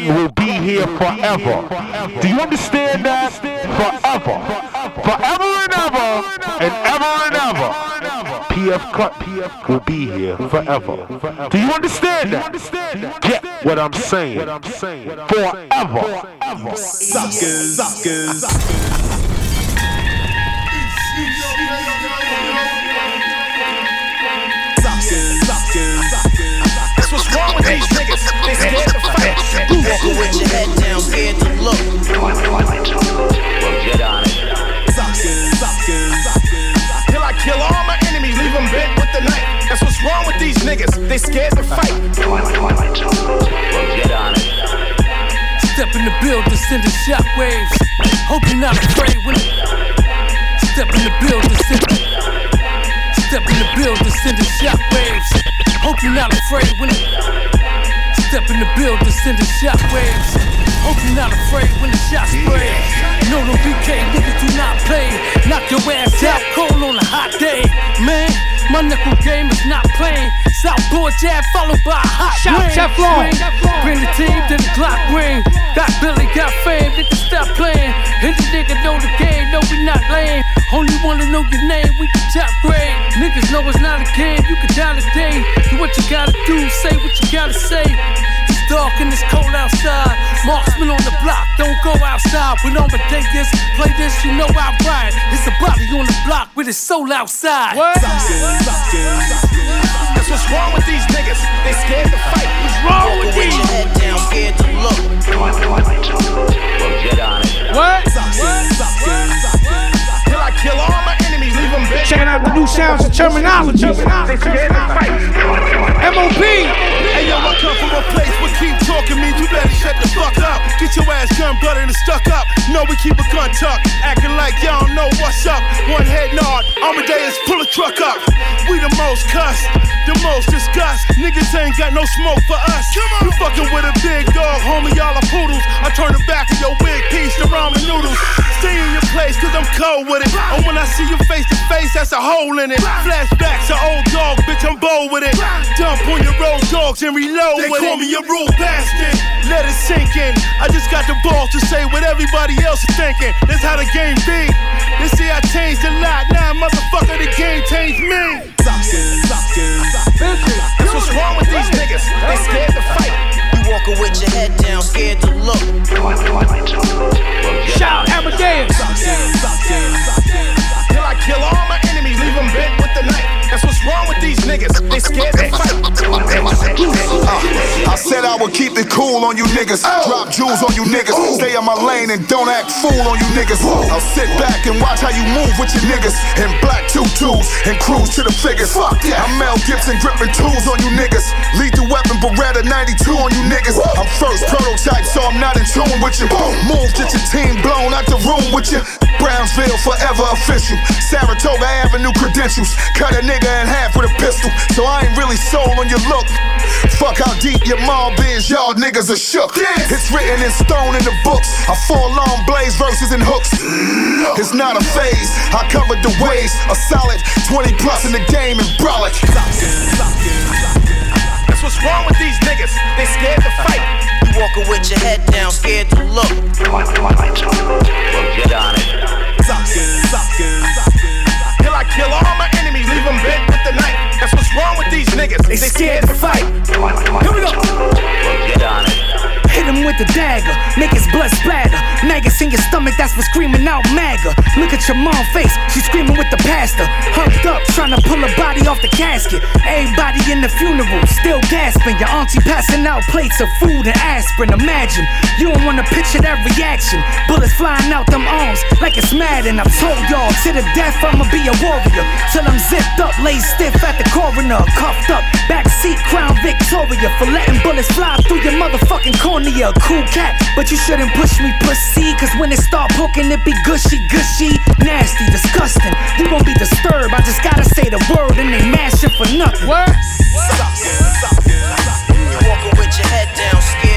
will be here forever. Do you understand that? Forever. Forever and ever and ever and ever. PF Cut PF will be here forever. Do you understand that? Get what I'm saying. Forever. Suckers. Suckers, niggas. They scared to fight. Walking with your head down, scared to look. Suckers, suckers. Till I kill all my enemies, leave them bent with the knife. That's what's wrong with these niggas. They scared to fight. Twilight, twilight, get on it. Step in the building, sending shockwaves. Hope you're not afraid when it Step in the building, send Step in the building, sending shockwaves. Hope you're not afraid when Step in the building, sending shockwaves. Hope you're not afraid when the shots spray. No, no BK, niggas do not play. Knock your ass out cold on a hot day. Man, my nickel game is not playing. Southboard jab followed by a hot Shout, rain. Teflon. Bring the team to the Glock ring. Got Billy, got fame, nigga stop playing. Hit the nigga know the game, no we not lame. Only wanna know your name, we can top grade. Niggas know it's not a game, you can die today. Do what you gotta do, say what you gotta say. It's dark and it's cold outside. Marksman on the block, don't go outside. When on the day this, play this, you know I ride. It's a body on the block with his soul outside. What? Suckers, suckers. That's what's wrong with these niggas. They scared to fight. What's wrong with with these? your head down, scared to look. What? Suckers, suckers. Till I kill all my enemies, leave them bent. Checking out the new sounds and Termanology. They scared to fight. Hey yo, I come from a place where keep talking means you better shut the fuck up. Get your ass gun buttered and stuck up. No, we keep a gun tucked, acting like y'all don't know what's up. One head nod, Amadeus pull a truck up. We the most cussed, the most disgust. Niggas ain't got no smoke for us. You fucking with a big dog, homie, y'all are poodles. I turn the back of your wig piece to ramen noodles. Stay in your place, cause I'm cold with it. And when I see you face to face, that's a hole in it. Flashbacks to old dog, bitch, I'm bold with it. Dump on your road dogs and reload they with call me a rude bastard. Let it sink in. I just got the balls to say what everybody else is thinking. That's how the game be. They say I changed a lot. Now, motherfucker, the game changed me. Suckers, suckers. That's what's wrong with these niggas. They scared to fight. Walking with your head down, scared to look. Shout Amadeus. Till I kill all my enemies, leave them bent with the knife. That's what's wrong with these niggas. They scared to fight. I said I would keep it cool on you niggas. Drop jewels on you niggas. Stay in my lane and don't act fool on you niggas. I'll sit back and watch how you move with your niggas. In black tutus and cruise to the figures. Fuck yeah. I'm Mel Gibson gripping tools on you niggas. Lethal weapon Beretta 92 on you niggas. I'm first prototype, so I'm not in tune with you. Move, get your team blown out the room with you. Brownsville forever official. Saratoga Avenue credentials. Cut a nigga in half with a pistol. So I ain't really sold on your look. Fuck how deep your mob is, y'all niggas are shook. It's written in stone in the books. I fall long blaze verses and hooks. It's not a phase. I covered the waves. A solid 20 plus in the game and brolic. That's what's wrong with these niggas. They scared to fight. You walking with your head down, scared to look. Niggas. They scared to fight. Here we go. With the dagger, make his blood splatter. Maggots in your stomach, that's what's screaming out MAGA. Look at your mom face, she's screaming with the pastor. Humped up, trying to pull her body off the casket. Everybody in the funeral, still gasping. Your auntie passing out plates of food and aspirin. Imagine, you don't wanna picture that reaction. Bullets flying out them arms like it's mad. And I told y'all, to the death, I'ma be a warrior. Till I'm zipped up, laid stiff at the coroner. Cuffed up, backseat crown Victoria. For letting bullets fly through your motherfucking cornea. Cool cat, but you shouldn't push me, pussy. Cause when it start poking, it be gushy, gushy. Nasty, disgusting. You won't be disturbed. I just gotta say the word and they mash it for nothing. What? You walking with your head down, scared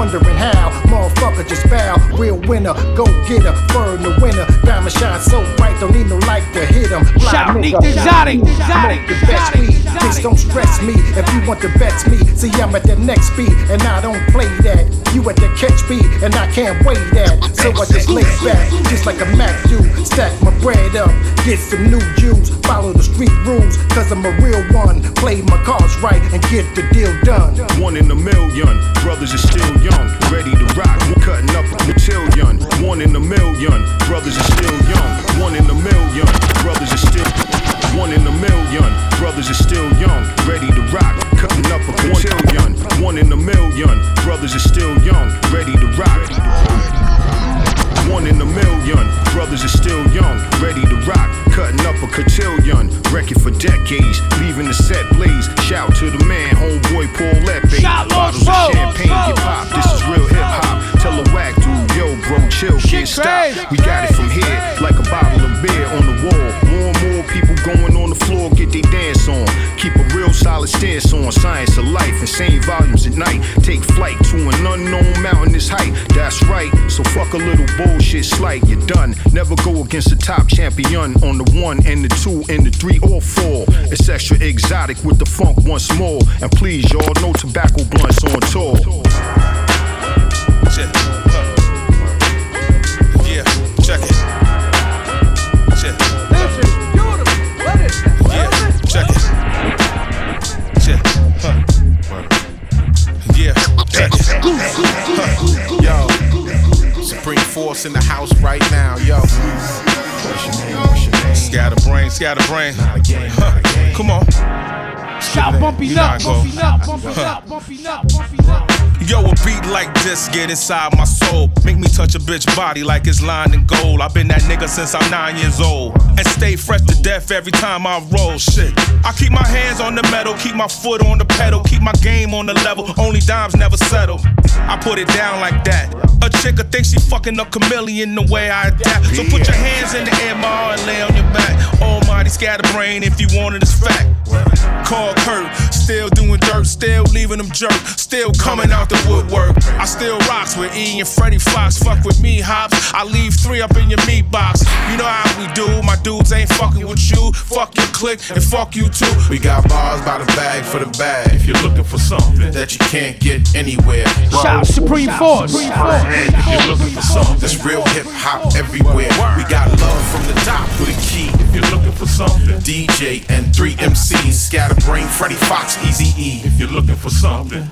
wondering how, motherfucker, just bow. Real winner, go get her, fur in the winter. Diamond shine so bright, don't need no light to hit. Fly Shout, Neek Exotic, Exotic, the best Exotic, weed. Just don't stress me if you want to bet me. See, I'm at the next beat, and I don't play that. You at the catch beat, and I can't wait that. So I just lay back, just like a Mac do. Stack my bread up, get some new Jews. Follow the street rules, cause I'm a real one. Play my cards right and get the deal done. One in a million, brothers are still young, ready to rock, We're cutting up a cotillion. One in a million, brothers are still young. One in a million, brothers are still. One in a million, brothers are still young, ready to rock, cutting up a cotillion. One in a million, brothers are still young, ready to rock. One in a million, brothers are still young, ready to rock, cutting up a cotillion. Record for decades, leaving the set blaze. Shout to the man, homeboy Paul Lepe. Bottles of champagne get popped. This is real hip hop. Tell a whack dude, yo, bro, chill, can't stop. We got it from here, like a bottle of beer floor, get they dance on. Keep a real solid stance on science of life, insane volumes at night. Take flight to an unknown mountainous height. That's right, so fuck a little bullshit slight. You're done. Never go against the top champion on the one and the two and the three or four. It's extra exotic with the funk once more. And please, y'all, no tobacco blunts on tour. Check. Yeah, check it. Yo, Supreme Force in the house right now, yo. Scatter brain, scatter brain. Huh. Come on. Shout, bumpy up, bumpy up, nut, bumpy nut, bumpy nut, bumpy nut. Yo, a beat like this get inside my soul. Make me touch a bitch body like it's lined in gold. I've been that nigga since I'm nine years old. And stay fresh to death every time I roll. Shit. I keep my hands on the metal, keep my foot on the pedal, keep my game on the level. Only dimes never settle. I put it down like that. A chick will think she fucking a chameleon the way I adapt. So put your hands in the air, ma, and lay on your back. Almighty scatterbrain if you want it, it's fact. Call Kurt, still doing dirt, still leaving them jerk, still coming out the woodwork. I still rocks with E and Freddie Fox. Fuck with me, Hops. I leave three up in your meat box. You know how we do. My dudes ain't fucking with you. Fuck your clique and fuck you too. We got bars by the bag for the bag. If you're looking for something that you can't get anywhere, Shout, Supreme Force. If you're looking for something that's real hip hop everywhere, we got love from the top with a key. If you're looking for something, DJ and three MCs, Scatterbrain, Freddie Fox, Easy E. If you're looking for something,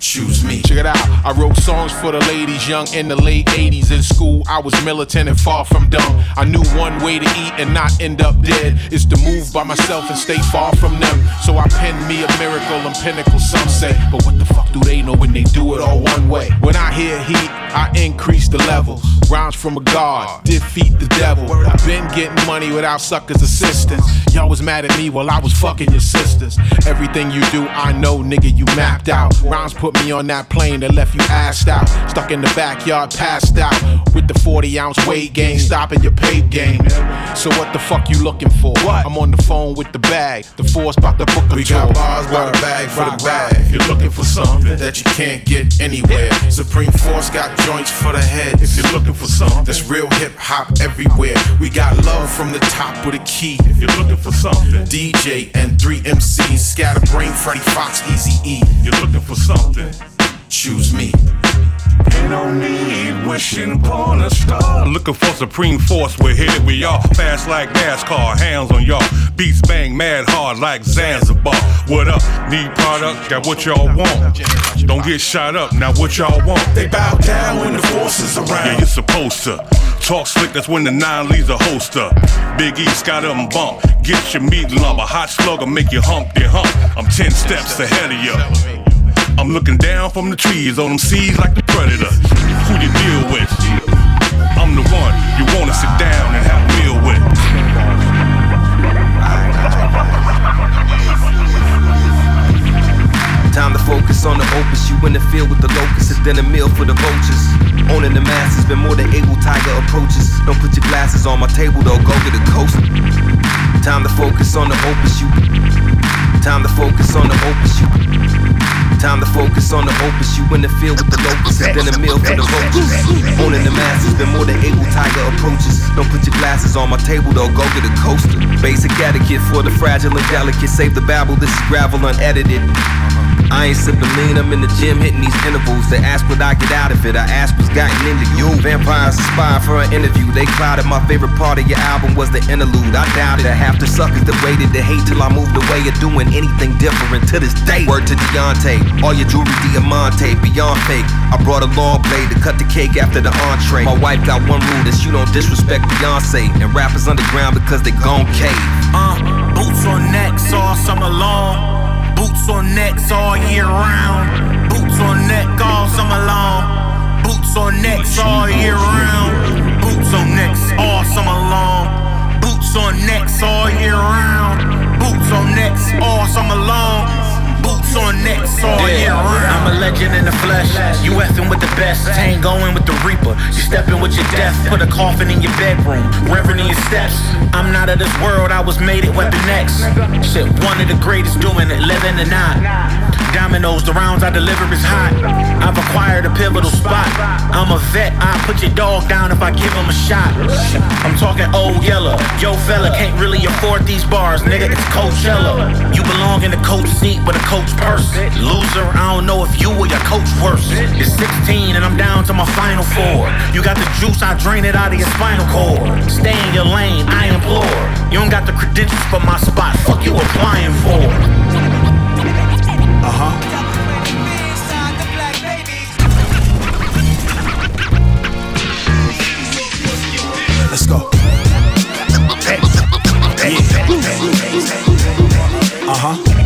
choose me. Check it out. I wrote songs for the ladies young in the late 80s. In school, I was militant and far from dumb. I knew one way to eat and not end up dead is to move by myself and stay far from them. So I penned me a miracle and pinnacle, some say. But what the fuck do they know when they do it all one way? When I hear heat, I increase the level. Rhymes from a god, defeat the devil. I've been getting money without suckers' assistance. Y'all was mad at me while I was fucking your sisters. Everything you do, I know, nigga, you mapped out. Rhymes put me on that plane that left you assed out. Stuck in the backyard, passed out. With the 40 ounce weight gain, stopping your pay game. So what the fuck you looking for? What? I'm on the phone with the bag. The force about to book a We got bars by the bag for the bag. If you're looking for something that you can't get anywhere, Supreme Force got joints for the head. If you're looking for something that's real hip hop everywhere, we got love from the top with a key. If you're looking for something, DJ and three MCs, Scatterbrain, Freddie Fox, Easy E. You're looking for something, choose me. Ain't no need wishing upon a star. Looking for supreme force, we're here we are. Fast like NASCAR, hands on y'all. Beats bang mad hard like Zanzibar. What up? Need product? Got what y'all want. Don't get shot up, now what y'all want? They bow down when the force is around. Yeah, you're supposed to. Talk slick, that's when the nine leaves a holster. Big East got them bump. Get your meat lump. A hot slugger make you hump, then hump. I'm 10 steps ahead of you. I'm looking down from the trees on them seeds like the predator. Who you deal with? I'm the one you wanna sit down and have a meal with. Time to focus on the opus. You in the field with the locusts, it's then a meal for the vultures. Owning the masses, been more than able. Tiger approaches. Don't put your glasses on my table though. Go get a coast. Time to focus on the opus. You. Time to focus on the opus. You. Time to focus on the opus. You in the field with the locusts, it's then a meal for the vultures. Owning the masses, been more than able. Tiger approaches. Don't put your glasses on my table though. Go get a coaster. Basic etiquette for the fragile and delicate. Save the babble. This is gravel unedited. I ain't sipping lean, I'm in the gym hitting these intervals. They ask what I get out of it, I ask what's gotten into you. Vampires aspire for an interview. They clouded my favorite part of your album was the interlude. I doubted I half the suckers that waited to hate till I moved away of doing anything different to this day. Word to Deontay, all your jewelry Diamante, beyond fake. I brought a long blade to cut the cake after the entree. My wife got one rule that you don't disrespect Beyonce. And rappers underground because they gon' cave. Uh, boots on necks all summer long. Boots on necks all year round. Boots on neck all summer long. Boots on necks all year round. Boots on necks all summer long. Boots on necks all year round. Boots on necks all summer long. Boots on necks all year round. Legend in the flesh. You effing with the best. Tangoing with the reaper. You stepping with your death. Put a coffin in your bedroom. Reverend in your steps. I'm not of this world. I was made it. Weapon X. Shit, one of the greatest doing it. Living or not. Dominoes, the rounds I deliver is hot. I've acquired a pivotal spot. I'm a vet. I put your dog down if I give him a shot. I'm talking old yellow. Yo, fella, can't really afford these bars, nigga. It's Coachella. You belong in the coach seat with a coach purse. Loser, I don't know if you or your coach worse. It's 16 and I'm down to my final four. You got the juice, I drain it out of your spinal cord. Stay in your lane, I implore. You don't got the credentials for my spot. Fuck you applying for. Uh huh. Let's go. Uh huh.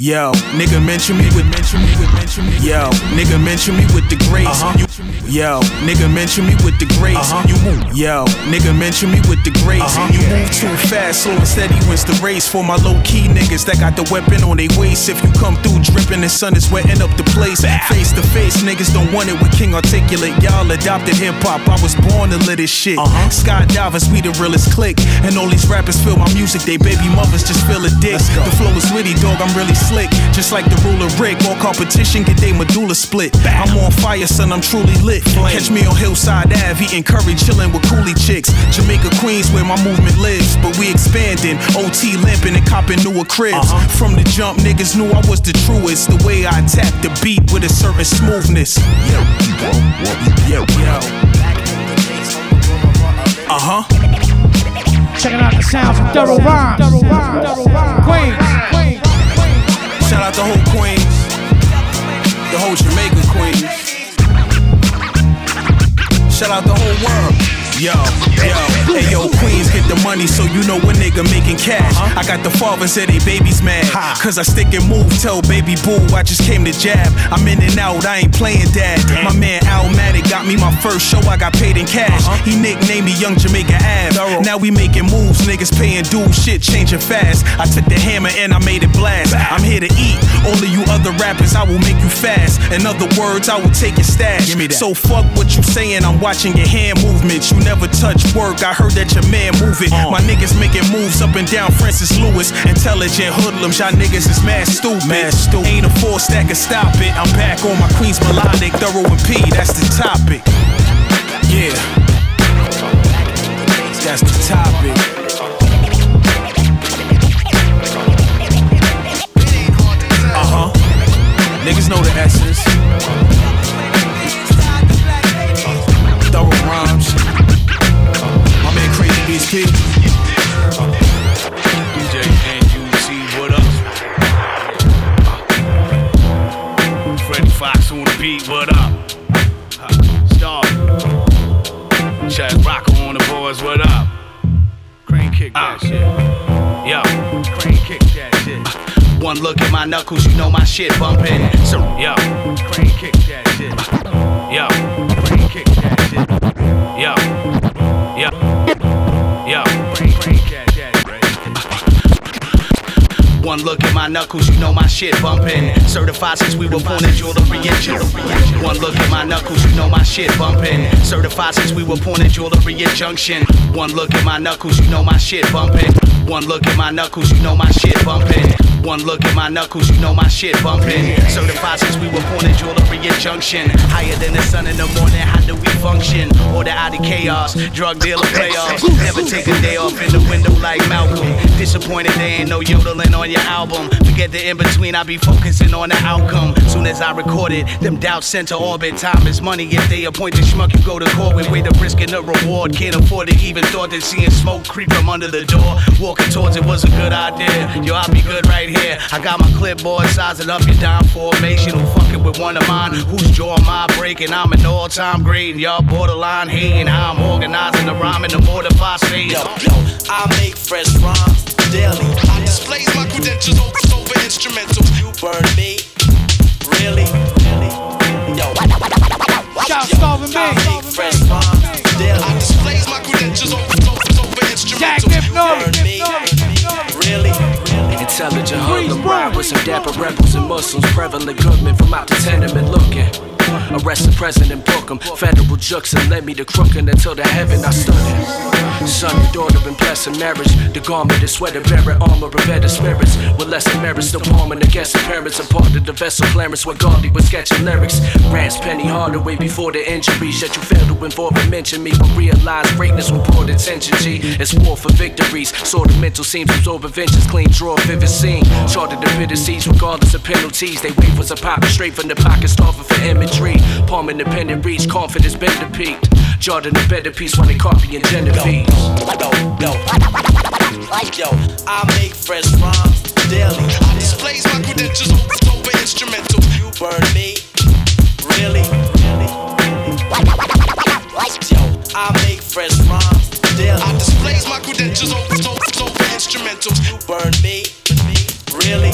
Yo, nigga mention me with mention me with mention me. Yo, nigga mention me with the grace. Uh-huh. You, yo, nigga mention me with the grace. Uh-huh. You move. Yo, nigga mention me with the grace. Uh-huh. You move too fast, slow and steady wins the race. For my low key niggas that got the weapon on their waist. If you come through dripping, the sun is wetting up the place. Face to face, niggas don't want it with King Articulate. Y'all adopted hip hop. I was born to live this shit. Skydivers, we the realest click. And all these rappers feel my music. They baby mothers just feel a dick. The flow is witty, dog. I'm really slick. Just like the ruler Rick. All competition get they medulla split. I'm on fire, son. I'm truly lit. Catch me on Hillside Ave, eating curry, chilling with coolie chicks. Jamaica, Queens, where my movement lives. But we expanding. OT limping and copping newer cribs. From the jump, niggas knew I was the truest. The way I tap the beat with a certain smoothness. Yo, yo, yo. Uh huh. Checking out the sounds of Thorough Rhymes. Queens. Shout out the whole Queens, the whole Jamaica Queens. Shout out the whole world. Yo, yo, hey yo, Queens get the money so you know a nigga making cash. I got the fathers say they babies mad. Cause I stick and move, tell baby boo I just came to jab. I'm in and out, I ain't playing dad. My man Almatic got me my first show, I got paid in cash. He nicknamed me Young Jamaica Ave. Now we making moves, niggas paying dues, shit changing fast. I took the hammer and I made it blast. I'm here to eat, all of you other rappers, I will make you fast. In other words, I will take your stash. So fuck what you saying, I'm watching your hand movements. You never touch work, I heard that your man move it. My niggas making moves up and down Francis Lewis. Intelligent hoodlums, y'all niggas is mad stupid. Mad stupid. Ain't a force that can stop it. I'm back on my Queens melodic, thorough and P, that's the topic. Yeah. That's the topic. Uh huh. Niggas know the essence. What up? Crane kick that ah. shit. Yo, crane kick that shit. One look at my knuckles, you know my shit bumping. So, yo, crane kick that shit. Yo, crane kick that shit. Yo, yo, One look at my knuckles, you know my shit bumping. Certified since we were born in jewelry jewelry. One look at my knuckles, you know my shit bumping. Certified since we were born in jewelry junction. One look at my knuckles, you know my shit bumping. One look at my knuckles, you know my shit bumping. One look at my knuckles, you know my shit bumping. Certified since we were born in jewelry junction. Higher than the sun in the morning, function? Order out of chaos, drug dealer playoffs. Never take a day off in the window like Malcolm. Disappointed they ain't no yodeling on your album. Forget the in between, I be focusing on the outcome. Soon as I record it, them doubts sent to orbit. Time is money. If they appoint the schmuck, you go to court with way to risk and the reward. Can't afford to even thought that seeing smoke creep from under the door. Walking towards it was a good idea. Yo, I'll be good right here. I got my clipboard sizing up your dime formation. Who fucking with one of mine? Whose jaw am I breaking? I'm an all time great, and y'all borderline hating. How I'm organizing the rhyme and the mortify stage. Yo, yo, I make fresh rhymes daily. I displays my credentials over, over instrumentals. You burn me, really? Yo, Shout yo, Starvin' I B. make fresh rhymes daily. I displays my credentials over, over, over Jack instrumentals. Hypno. You burn me, really? Intelligent hoodlum ride with some dapper rebels and Muslims. Prevalent goodmen from out the tenement looking. Arrest the president, book him. Federal jukes and led me to crooking until the heaven I stood in. Son and daughter in blessed marriage. The garment is sweater, bearer, armor, of better spirits. With less lesser merits, the palming against the parents. And part of the vessel Clarence where Gandhi was sketching lyrics. Rance Penny Hardaway before the injuries. Yet you failed to involve and mention me. But realize greatness with poor attention, G. It's war for victories. Sort of mental seems absorb vengeance, clean draw, vivid scene. Charted the bitter seas regardless of penalties. They wait for some pop straight from the pocket, starving for imagery. Palm independent reach, confidence been the peak. Jordan a better piece while they copying Genevieve. Yo, yo, yo, I make fresh rhymes daily. I displays my credentials over, instrumentals. You burn me, really? Yo, I make fresh rhymes daily. I displays my credentials over instrumentals. You burn me, really?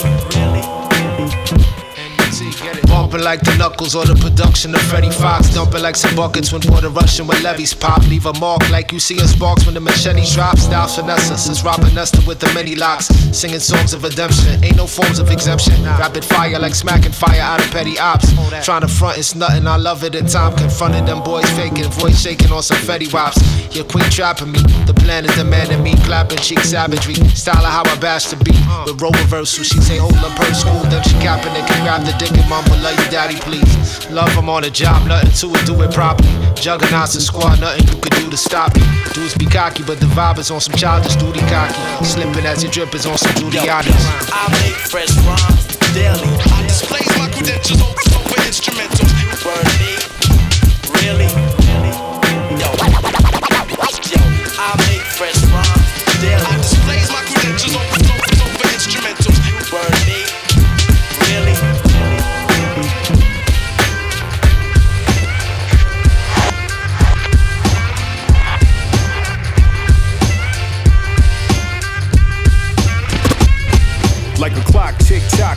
Bumping like the knuckles or the production of Freddie Fox. Dumping like some buckets when water rushing when levees pop. Leave a mark like you see in sparks when the machete drops. Style finesse us as Robin Nestor with the many locks. Singing songs of redemption. Ain't no forms of exemption. Rapid fire like smacking fire out of petty ops. Trying to front it's nothing. I love it in time. Confronting them boys faking. Voice shaking on some Fetty Waps. Your queen trapping me. The plan is demanding me. Clapping cheek savagery. Style of how I bash the beat. Uh. With role reversal. She say hold up her school. Then she capping it. Can grab the dick and mumble. Love you daddy please. Love him on the job. Nothing to it. Do it properly. Juggernauts and squad. Nothing you could do to stop me. Dudes be cocky. But the vibe is on some childish duty cocky. Slipping as your drip is on some Giuliani's. I make fresh rhymes daily. I displays my credentials over, instrumentals. You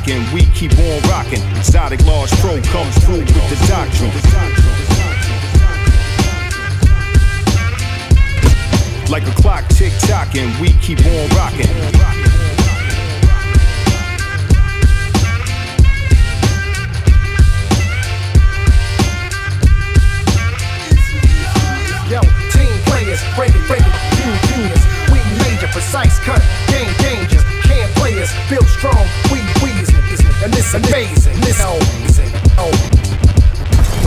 tick we keep on rocking. Exotic large pro comes through with the doctrine. Like a clock tick tocking, we keep on rocking. Yo, team players, break it, team genius. We major, precise cut, game dangers. Can't players, build strong, we wheezing. And this amazing, this amazing. Oh,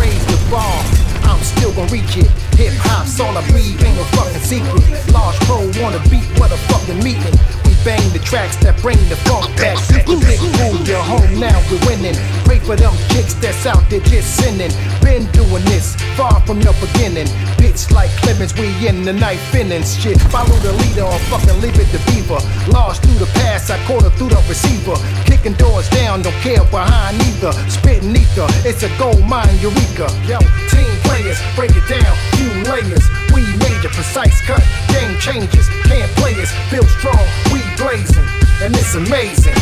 raise the bar, I'm still gonna reach it. Hip hop's all I breathe, ain't no fucking secret. Large pro wanna beat, what a fucking meeting. Bang the tracks that bring the funk back. You fool, you're home now, we're winning. Pray for them chicks that's out there just sinning. Been doing this, far from the beginning. Bitch like Clemens, we in the night innings. Shit, follow the leader or fucking leave it to Beaver. Lost through the past, I caught her through the receiver. Kicking doors down, don't care behind either. Spitting ether, it's a gold mine, Eureka. Yo, team players, break it down, few layers. We major, precise cut, game changes. Can't play us, feel strong, we blazing, and it's amazing.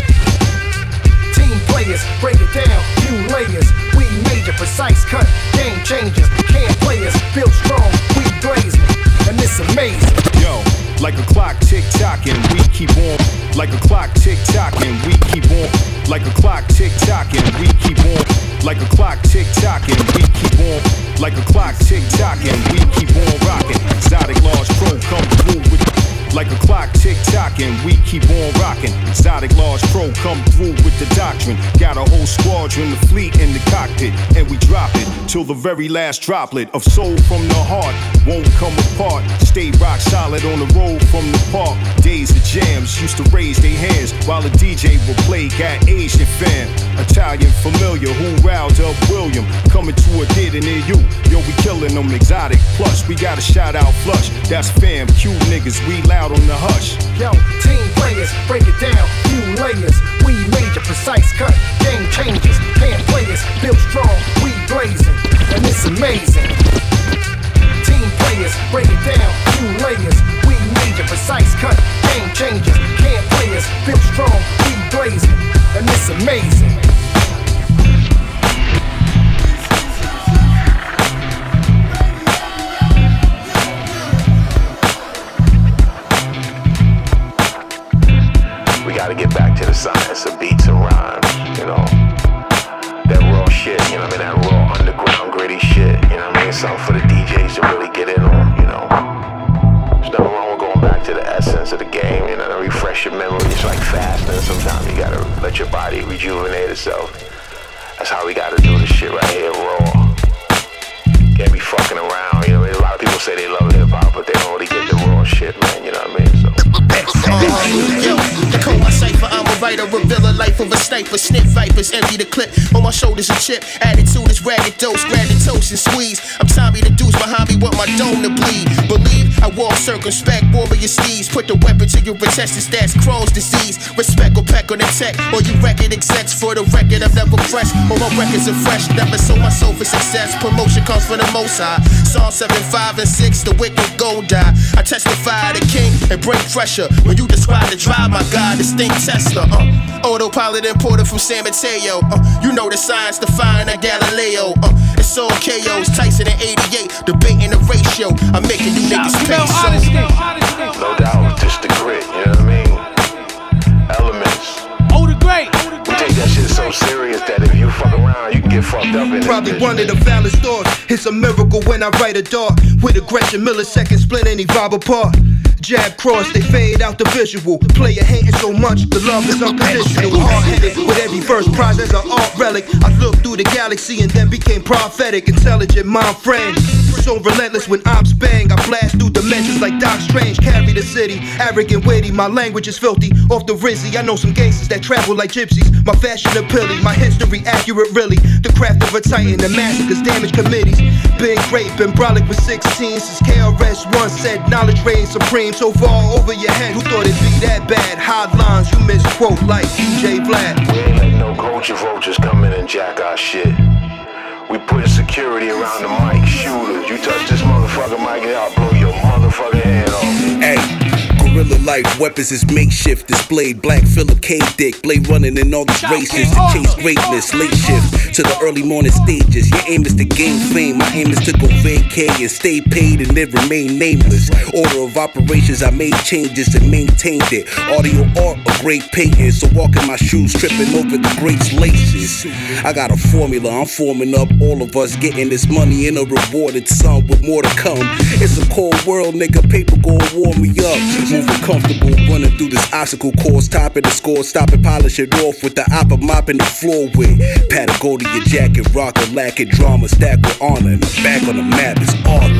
Team players, break it down, few layers. We major, precise cut, game changers. Can't play us, feel strong, we blazing, and it's amazing. Yo, like a clock tick tocking, we keep on. Like a clock tick tocking, we keep on. Like a clock tick tocking, we keep on. Like a clock tick tocking, we keep on. Like a clock tick tocking, we keep on rocking. Exotic large pro come through with. Like a clock tick tocking, we keep on rocking. Exotic large pro come through with the doctrine. Got a whole squadron, the fleet in the cockpit, and we drop it till the very last droplet of soul from the heart won't come apart. Stay rock solid on the road from the park. Days of jams used to raise their hands while the DJ would play. Got Asian fan, Italian familiar who riled up William. Coming to a theater near you, yo, we killing them exotic. Plus, we got a shout out flush. That's fam, cute niggas, we loud on the hush. Yo, team players, break it down, few layers. We major, precise cut, game changers. Can't built strong, we blazing, and it's amazing. Team players, break it down, few layers. We major, precise cut, game changers. Can't play built strong, we blazing, and it's amazing. Empty the clip. On my shoulders a chip. Attitude is ragged dose, grab the toast and squeeze. I'm Tommy the deuce behind me, want my dome to bleed. I walk circumspect, warrior steeds. Put the weapon to your intestines, that's Crohn's disease. Respect or peck on the tech, or you record execs for the record. I'm never fresh, all my records are fresh. Never sold my soul for success. Promotion comes from the most high. Psalm 7, 5, and 6, the wicked go die. I testify the king and bring pressure. When you describe the drive, my God, distinct Tesla. Uh, autopilot imported from San Mateo. Uh, you know the science defying a Galileo. Uh, it's all KOs, Tyson in 88, debating the ratio. I'm making you niggas pay. So. No doubt, just the grit, you know what I mean? Elements. Oh, the great. We take that shit so serious that if you fuck around, you can get fucked up in this Probably one of the foulest thoughts. It's a miracle when I write a dart. With aggression, millisecond split any vibe apart. Jab cross, they fade out the visual. Player hating so much, the love is unconditional. Hard headed with every verse prize as an art relic. I looked through the galaxy and then became prophetic. Intelligent mind friend. So relentless when ops bang. I blast through dimensions like Doc Strange. Carry the city, arrogant, weighty. My language is filthy. Off the Rizzy, I know some gangsters that travel like gypsies. My fashion appealing, my history accurate, really. The craft of a titan, the massacres, damage committees. Been great, been brolic with 16 since KRS One said knowledge reigns supreme. So far over your head, who thought it'd be that bad? Hot lines, you misquote like DJ Vlad. We ain't letting no culture vultures come in and jack our shit. We putting security around the mic, shooters. You touch this motherfucker mic, and I'll blow your motherfucking head off. Hey, gorilla like weapons is makeshift displayed. Black Philip K. Dick, blade running in all these races to chase greatness. Late shift to the early morning stages. Your aim is to gain fame. My aim is to go vacay and stay paid and then remain nameless. Order of operations, I made changes and maintained it. Audio art, a great painting. So walking my shoes, tripping over the greats laces. I got a formula, I'm forming up all of us getting this money in a rewarded sum with more to come. It's a cold world, nigga. Paper gon' warm me up. Moving comfortable, running through this obstacle course, topping the score, stop stopping, polish it off with the opera mopping the floor with Patagonia jacket, rocker, lacking drama, stack with honor, and the back on the map is Arthur.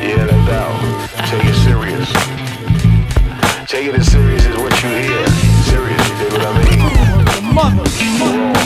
Yeah, no doubt. Take it serious. Take it as serious as what you hear. Serious, you dig what I mean? Yeah.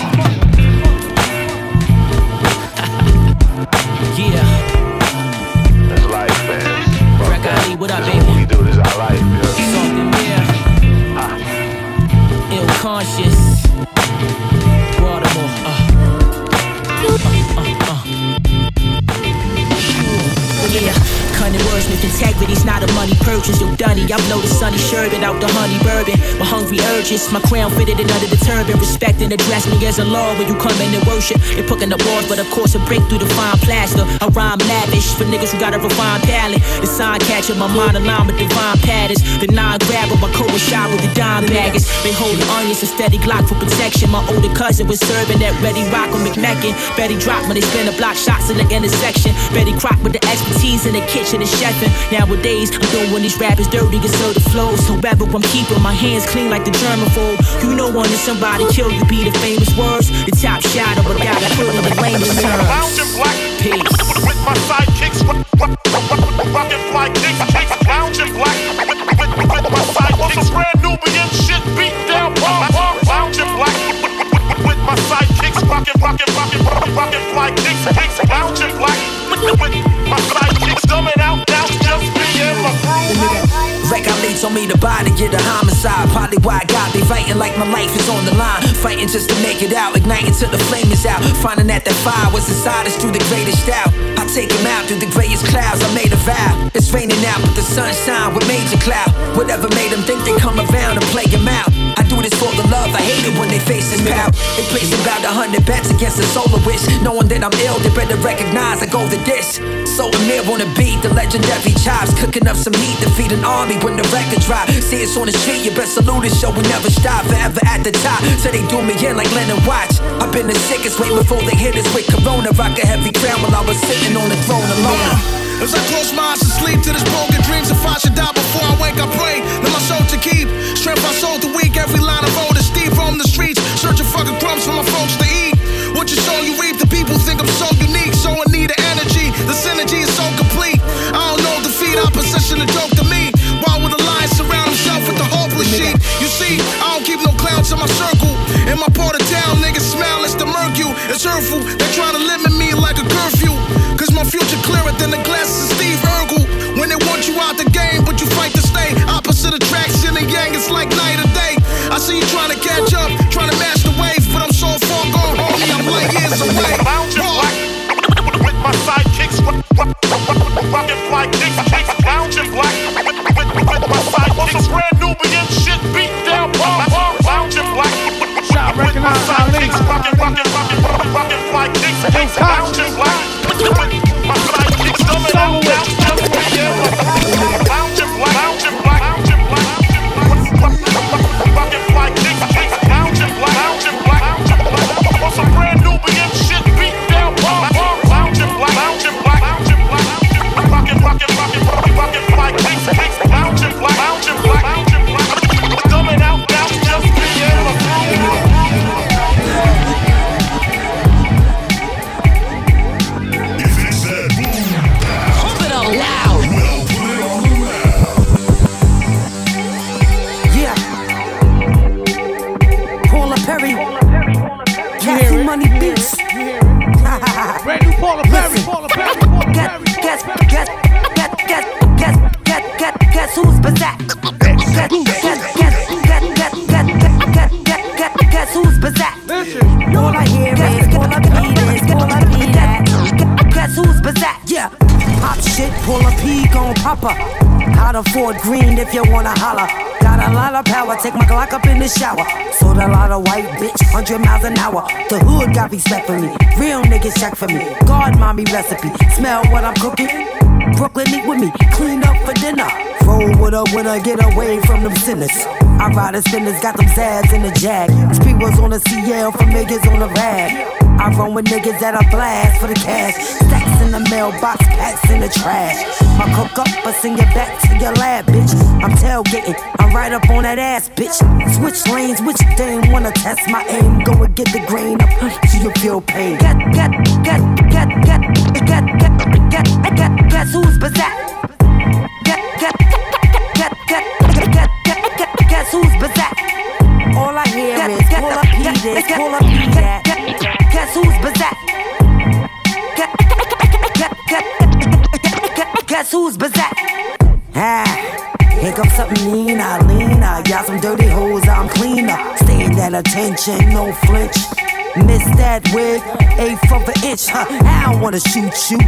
Urges, my crown fitted under the turban. Respect and address me as a law when you come in and worship. You're putting the walls, but of course, a break through the fine plaster. I rhyme lavish for niggas who got a refined palate. The sign catching my mind align with divine patterns. The non grabber, my co shot with the dime baggers. Been holding onions and steady Glock for protection. My older cousin was serving that ready rock on McMeckin. Betty dropped when they spin the block shots in the intersection. Betty Crock with the expertise in the kitchen and chefing. Nowadays, I'm doing these rappers dirty and so the flows. However, I'm keeping my hands clean like the German fold. You know when somebody kill you be the famous words. The top shot of a guy that put in the lamest terms. Lounging black. Peace. with my sidekicks, rockin' fly kicks, kicks, lounging black. With, with, with my sidekicks, brand shit beat down, lounging black. With my sidekicks, rockin', rockin', rockin', rockin', fly kicks, kicks, lounging black. With my Regulates on me to buy to get a homicide. Probably why I got me fighting like my life is on the line. Fighting just to make it out, igniting till the flame is out. Finding that that fire was inside us through the greatest doubt. I take him out through the greatest clouds. I made a vow. It's raining out, but the sun shine with major cloud. Whatever made them think they come around and play him out. Do this for the love. I hate it when they face this pout. They place about a hundred bets against a solar wish. Knowing that I'm ill, they better recognize I go the dish. So on the beat, the legendary chives. Cooking up some heat to feed an army when the record drop. See us on the street, you best salute the show. We never stop, forever at the top. So they do me in like Lennon Watch. I've been the sickest way before they hit us with Corona. Rock a heavy crown while I was sitting on the throne alone. As I close my eyes to sleep to this broken dreams, if I should die before I wake, I pray that my soul to keep. Strength I sold the weak, every line of wrote is steep. Roam the streets, searching fucking crumbs for my folks to eat. What you sow, you reap. The people think I'm so unique, so in need of energy. The synergy is so complete. I don't know defeat, opposition a joke to me. Why would a lion surround himself with the hopeless sheep? You see, I don't keep no clowns in my circle. In my part of town, niggas smell, it's the mercury. It's hurtful, they try to limit me like a curfew. Cause my future clearer than the catch up, trying to match the wave, but I'm so far gone, homie, I'm like years away. Lounging black with my sidekicks, rockin' fly kicks, kicks, lounging black with, with, with my sidekicks, brand Nubian shit beat down, bomb, bomb, lounging black with my sidekicks, rockin', rockin', rockin', rockin', rockin' fly kicks, kicks, lounging black with my sidekicks, dumbing out guess? Guess, guess, guess, guess, guess, guess, guess, guess, guess, who's back? All I hear is Paula P. This, Paula P. That. Guess who's back? Yeah. Pop shit, Paula P. Gon' pop her. Out of Fort Greene if you wanna holler. Got a lot of power, take my Glock up in the shower. Sold a lot of white bitch, 100 miles an hour. The hood got respect for me. Real niggas check for me. God mommy recipe. Smell what I'm cooking. Brooklyn meet with me, clean up for dinner. Roll with a winner, get away from them sinners. I ride a spinners, got them zads in the jag. Speed was on the CL for niggas on the rag. I run with niggas that are blast for the cash. Stacks in the mailbox, packs in the trash. My cook up, but send it back to your lab, bitch. I'm tailgating, I'm right up on that ass, bitch. Switch lanes, which dame wanna test my aim? Go and get the grain up so you feel pain. Get, get, get, get, get, Guess, guess, guess, guess who's bazaar? Guess who's bazaar? All I hear is pull up, pee this, pull up, pee that. Guess who's bazaar? Guess who's bazaar? Ah. Here comes something meaner, leaner. Y'all some dirty hoes, I'm cleaner. Staying that attention, no flinch. Miss that wig, eighth of an inch, huh? I don't wanna shoot you.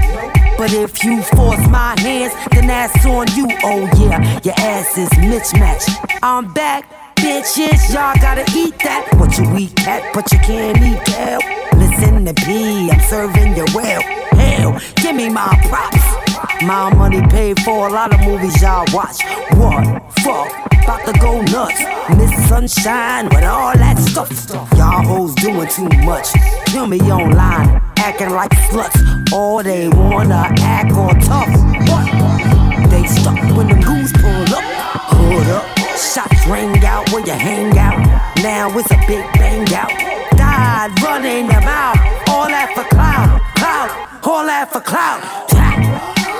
But if you force my hands, then that's on you. Oh yeah, your ass is mismatched. I'm back, bitches. Y'all gotta eat that. What you eat cat, but you can't eat cow. Listen to P, I'm serving you well. Hell, give me my props. My money paid for a lot of movies y'all watch. What? Fuck, about to go nuts. Miss Sunshine with all that stuff. Y'all hoes doing too much. Kill me online, acting like sluts. All they wanna act all tough. What? They stuck when the goons pull up. Hood up, shots ring out where you hang out. Now it's a big bang out. Died running them out. All that for clout, clout, all that for clout.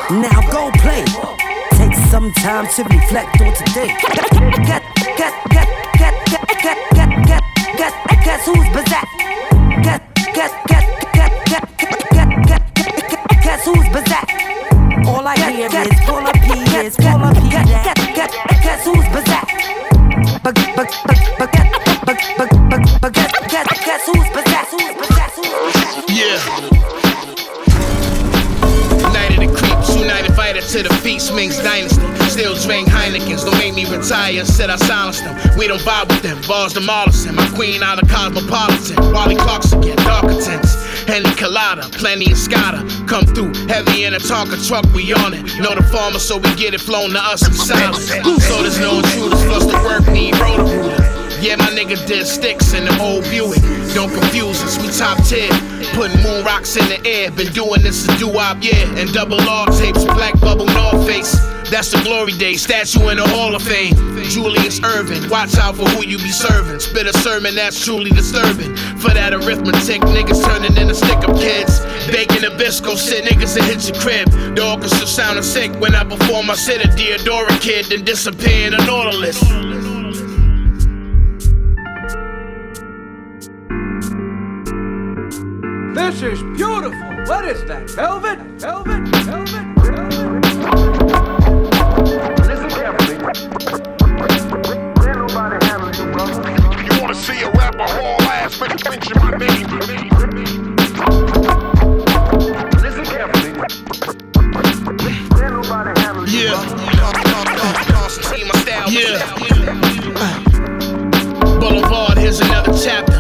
Now go play. Take some time to reflect on today. Get, get, get, get, get, get, get, get, get, guess who's berserk? Get, get, get, get, get, get, get, get, guess who's berserk? All I hear is full of P, is full of P. Get, get, get, guess who's berserk? But, but, but, but, get, but, to the feast, Ming's dynasty. Still drink Heinekens, don't make me retire. Said I silenced them. We don't vibe with them. Balls demolishing. My queen out of cosmopolitan. Wally Clark's again, darker tints. Henny Colada, plenty of scotta. Come through, heavy in a Tonka truck, we on it. Know the farmer, so we get it flown to us in silence. So there's no intruders, plus the work need. Yeah, my nigga did sticks in the old Buick. Don't confuse us, we top tier. Putting moon rocks in the air. Been doing this a doo-wop, yeah. And double R tapes, black bubble North Face. That's the glory day, statue in the Hall of Fame. Julius Erving, watch out for who you be serving. Spit a sermon that's truly disturbing. For that arithmetic, niggas turning into stick up kids. Baking a bisco, sit niggas and hit your crib. The orchestra sounding sick when I perform. I sit a Deodora kid, then disappear in a Nautilus. This is beautiful. What is that? Velvet? Velvet? Velvet? Velvet? Listen carefully. You wanna see a rapper haul ass, men- mention my name. Listen carefully. Yeah. Yeah. Boulevard, here's another chapter.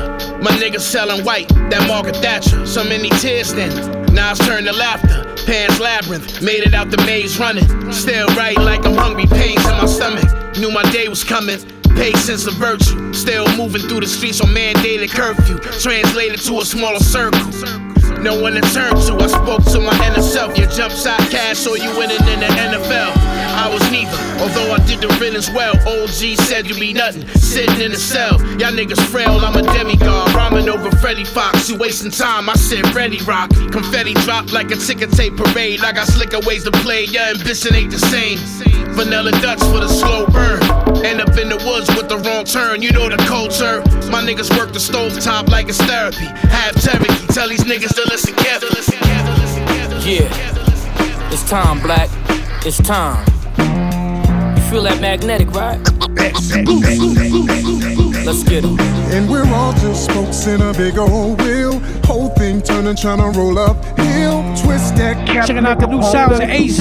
My niggas selling white, that Margaret Thatcher. So many tears then. Now it's turned to laughter. Pan's Labyrinth, made it out the maze running. Still right like I'm hungry, pains in my stomach. Knew my day was coming. Patience a virtue. Still moving through the streets on mandated curfew. Translated to a smaller circle. No one to turn to. I spoke to my inner self. Your jump shot cash or you winning in the NFL. I was neither, although I did the riddance well. Old G said you be nothing, sitting in a cell. Y'all niggas frail, I'm a demigod. Rhyming over Freddy Fox, you wasting time. I said ready rock. Confetti drop like a ticker tape parade. I got slicker ways to play, your ambition ain't the same. Vanilla Dutch for the slow burn. End up in the woods with the wrong turn, you know the culture. My niggas work the stove top like it's therapy. Have Cherokee, tell these niggas to listen carefully. Yeah, it's time, Black. It's time. You feel that magnetic, right? Let's get 'em. And we're all just spokes in a big old wheel. Whole thing turning, trying to roll up hill. Twist that cap. Checking out the new sounds of AZ.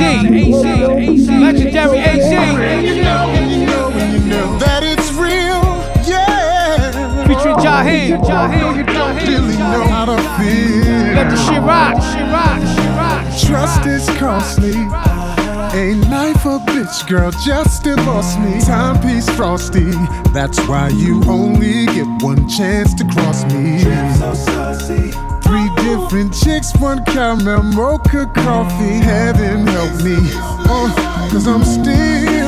Legendary AZ. You know, you know, you know that it's real. Yeah. Featuring Jaheim. Jaheim. You don't really know how to feel. Let the shit rock. Shit rock. Shit rock. Trust is costly. Ain't life a bitch, girl, just divorce me. Timepiece frosty, that's why you only get one chance to cross me. Three different chicks, one caramel mocha coffee. Heaven help me, oh, cause I'm still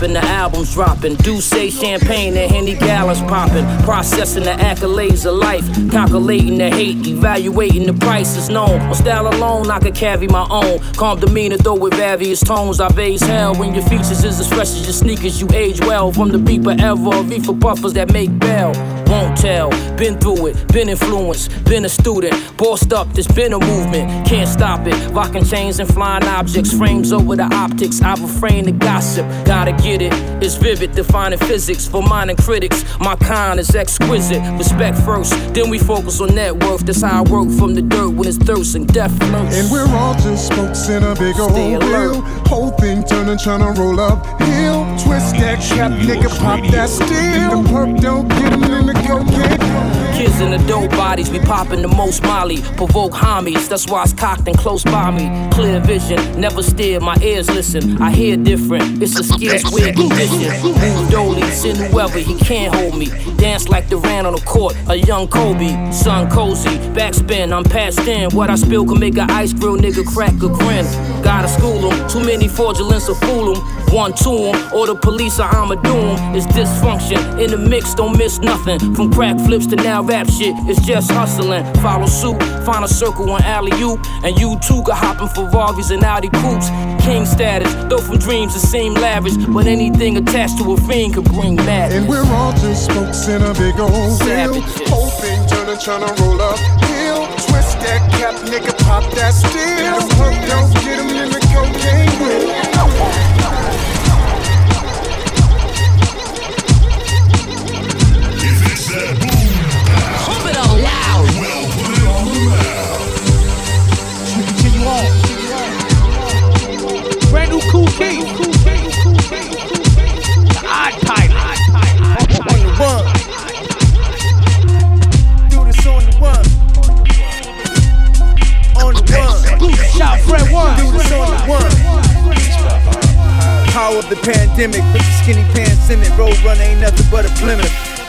hopping, the album's dropping. Do say champagne and Henny gallons popping. Processing the accolades of life, calculating the hate, evaluating the prices known. On style alone, I could carry my own. Calm demeanor, though with various tones. I raise hell when your features is as fresh as your sneakers. You age well from the beeper ever, reefer puffers that make bail. Won't tell. Been through it, been influenced, been a student. Bossed up, there's been a movement. Can't stop it. Rocking chains and flying objects, frames over the optics. I refrain the gossip. Gotta get it. It's vivid, defining physics for minor critics. My kind is exquisite. Respect first, then we focus on net worth. That's how I work from the dirt when it's thirst and death flows. And we're all just spokes in a big old Stay alert. wheel. Whole thing turning, trying to roll up hill. Twist that cap, nigga, pop that steel. The perp don't get him in the cocaine. Kids in the dope bodies, we popping the most molly. Provoke homies, that's why it's cocked and close by me. Clear vision, never steer, my ears listen. I hear different, it's a scarce weird condition. Move dolly, send whoever, he can't hold me. Dance like Durant on the court, a young Kobe. Sun cozy, backspin, I'm passed in. What I spill can make a ice grill nigga crack a grin. Gotta school him, too many fraudulence will fool him. One to him, or the police are I'ma do 'em. It's dysfunction, in the mix, don't miss nothing. From crack flips to now rap shit, it's just hustling. Follow suit, find a circle on alley oop, and you too can hop in Ferraris and Audi coupes. King status, though from dreams it seem lavish, but anything attached to a fiend could bring madness. And we're all just spokes in a big old wheel. Savages. Whole thing turning, trying to roll up hill. Twist that cap, nigga, pop that steel. Don't get him in the cocaine wheel.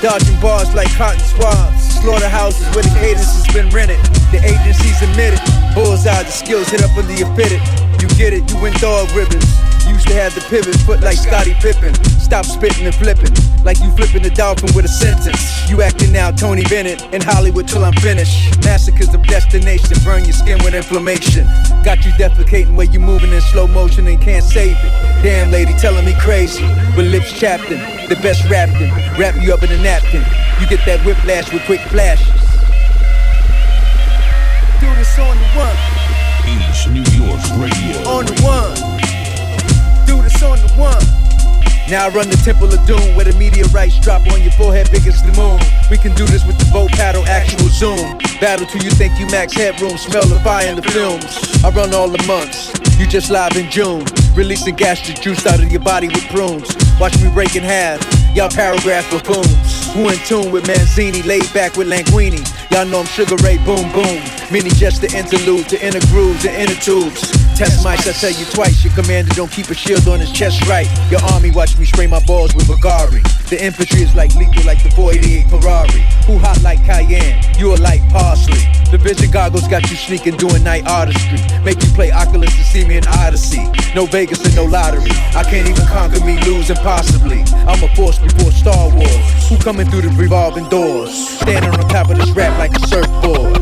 Dodging bars like cotton swabs. Slaughterhouses where the cadence has been rented. The agency's admitted. Bullseye, the skills hit up under your fitted. You get it, you win dog ribbons. Used to have the pivot foot like Scottie Pippen. Stop spitting and flipping. Like you flipping the dolphin with a sentence. You acting now Tony Bennett in Hollywood till I'm finished. Massacres of destination. Burn your skin with inflammation. Got you defecating where you moving in slow motion and can't save it. Damn lady telling me crazy. With lips chapped in. The best rapping. Wrap you up in a napkin. You get that whiplash with quick flashes. Do this on the one. East New York Radio. on the one. On the one. Now I run the Temple of Doom where the meteorites drop on your forehead big as the moon. We can do this with the boat paddle, actual zoom. Battle till you think you max headroom, smell the fire in the films. I run all the months, you just live in June. Releasing gastric juice out of your body with prunes. Watch me break in half, y'all paragraph buffoons. Who in tune with Manzini, laid back with Languini. Y'all know I'm Sugar Ray, boom boom. Mini just the interlude, the inner grooves, the inner tubes. Test mics, I tell you twice. Your commander don't keep a shield on his chest right. Your army watch me spray my balls with Bagari. The infantry is like lethal, like the 488 Ferrari. Who hot like Cayenne? You are like parsley. The vision goggles got you sneaking doing night artistry. Make you play Oculus to see me in Odyssey. No Vegas and no lottery. I can't even conquer me, lose impossibly. I'm a force before Star Wars. Who coming through the revolving doors? Standing on top of this rap like a surfboard.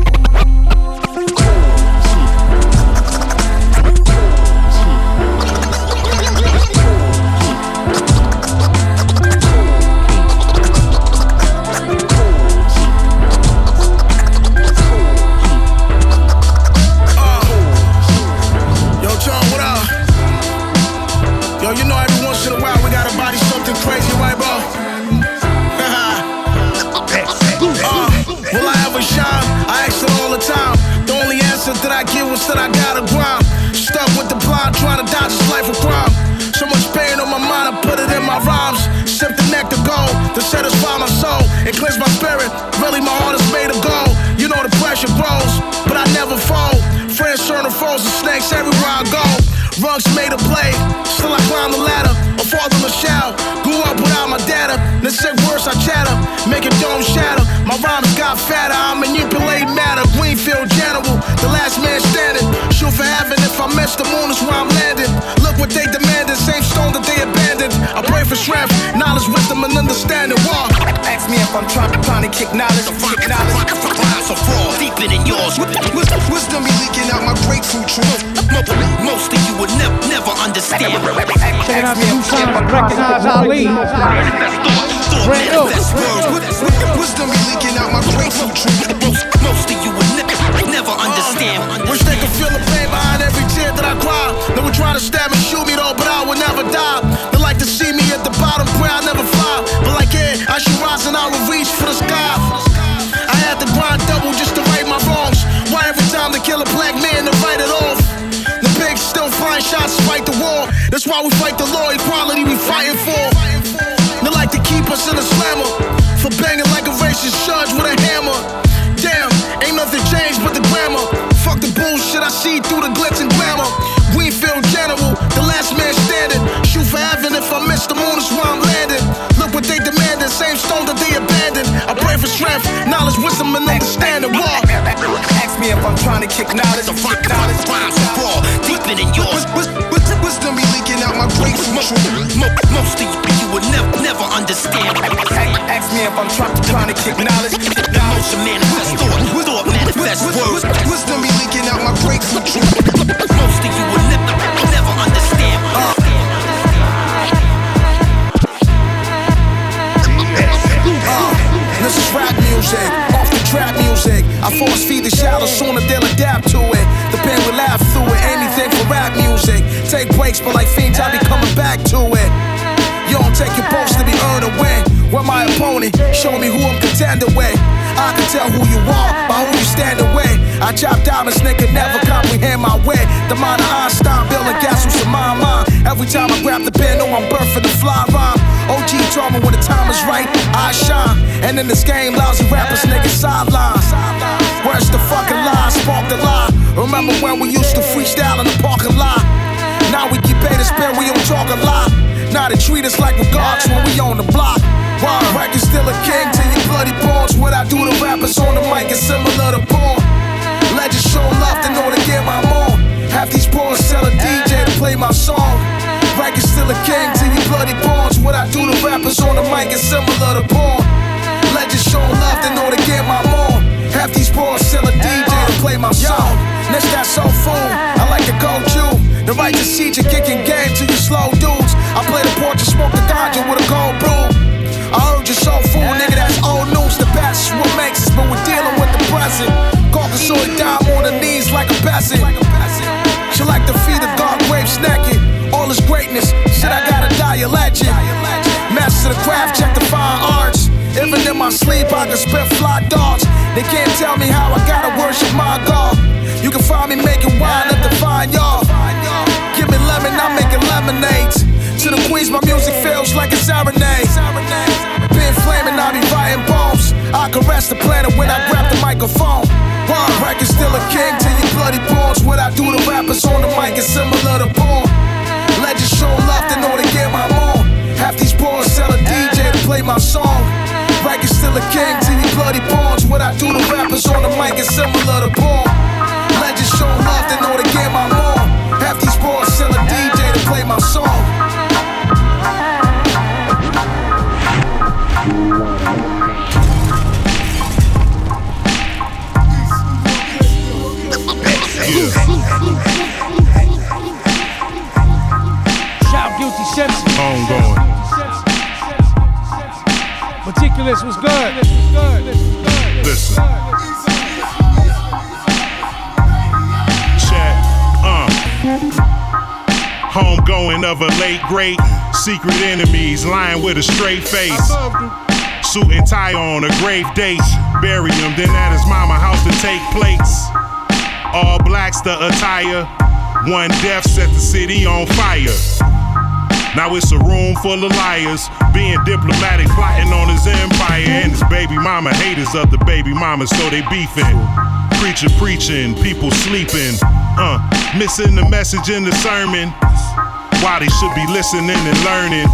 Ask me if I'm trying, trying to kick knowledge. Kick knowledge. So fraud, deeper than yours. Wisdom be leaking out my grapefruit truth. Most of you would never, never understand. Checking out the new song, Recognize Ali. Brand new. Wisdom be leaking out my grapefruit truth. Most, most of you would never, never understand. Wish they could feel the pain behind every tear that I cry. They would try to stab and shoot still shots to fight the war. That's why we fight the law, equality we fighting for. They like to keep us in a slammer for banging like a racist judge with a hammer. Damn, ain't nothing changed but the grammar. Fuck the bullshit I see through the glitz and glamour. Greenfield General, the last man standing. Shoot for heaven if I miss the moon, is where I'm landing. Look what they demanded, same stone that they abandoned. I pray for strength, knowledge, wisdom, and understanding. Why? Ask me if I'm trying to kick knowledge. The fuck knowledge, rhymes raw, deeper than yours. Wisdom be leaking out my grapefruit truth. Mo- Most of you, you would never, never understand. Ask me if I'm trying to, trying to kick knowledge. Emotion manifest thought, thought manifest words. Wisdom be leaking out my grapefruit. Most of you would never, never understand. Uh. This is rap music, off the trap music. I force feed the shallow sooner they'll adapt to it. Take breaks, but like fiends, I be coming back to it. You don't take your post to be earned a win. With my opponent, show me who I'm contending with. I can tell who you are by who you stand away. I chop diamonds, nigga, never comprehend my way. The mind of Einstein, building castles in my mind. Every time I grab the pen, know I'm birthing the fly rhyme. OG me when the time is right, I shine. And in this game, lousy rappers, niggas sideline. Where's the fucking lie? Spark the lie. Remember when we used to freestyle in the parking lot? Now we get paid to spend, we don't talk a lot. Now they treat us like we're gods when we on the block. Wild record still a king to your bloody pawns. What I do to rappers on the mic is similar to porn. Legends show love in order to get my more. Half these pawns tell a DJ to play my song. Record still a king to your bloody pawns. What I do to rappers on the mic is similar to porn. Legends show love in order to get my more. Half these pawns tell a DJ to play my song. Next that soul The right and kicking game to you slow dudes. I play the porch and smoke the ganja with a cold brew. I heard you so full, nigga, that's old news. The past what makes us, but we're dealing with the present. Caucasoid dime on the knees like a peasant. She like to feed the dark grapes naked. All this greatness, shit, I gotta die a legend. Master the craft, check the fine arts. Even in my sleep, I can spit fly darts. They can't tell me how I gotta worship my God. You can find me making wine like a serenade. Been flaming, I be writing poems. I caress the planet when I grab the microphone. One record still a king till you bloody pawns. What I do to rappers on the mic is similar to porn. Legends show love in order to get my more. Half these pawns sell a DJ to play my song. Record still a king to you bloody pawns. What I do to rappers on the mic is similar to porn. Maticulous was good. This was good. This was good. Listen. Chat. Uh. Homegoing of a late great. Secret enemies lying with a straight face. Suit and tie on a grave date. Bury him, then at his mama house to take plates. All blacks the attire. One death set the city on fire. Now it's a room full of liars, being diplomatic, plotting on his empire. Baby mama haters of the baby mama, so they beefing. Preacher preaching, people sleeping. Uh, missing the message in the sermon. Why they should be listening and learning.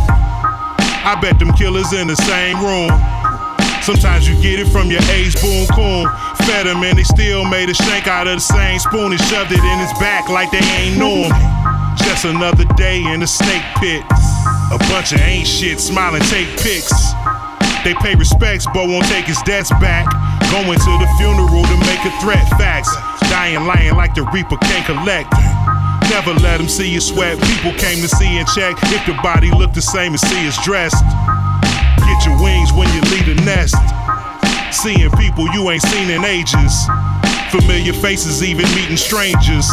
I bet them killers in the same room. Sometimes you get it from your ace boom coon. Fed him and they still made a shank out of the same spoon and shoved it in his back like they ain't knew him. Just another day in the snake pit. A bunch of ain't shit smiling, take pics. They pay respects, but won't take his debts back. Going to the funeral to make a threat facts. dying lying like the reaper can't collect. Never let them see you sweat. People came to see and check if the body looked the same as see us dressed. Get your wings when you leave the nest. Seeing people you ain't seen in ages. Familiar faces, even meeting strangers.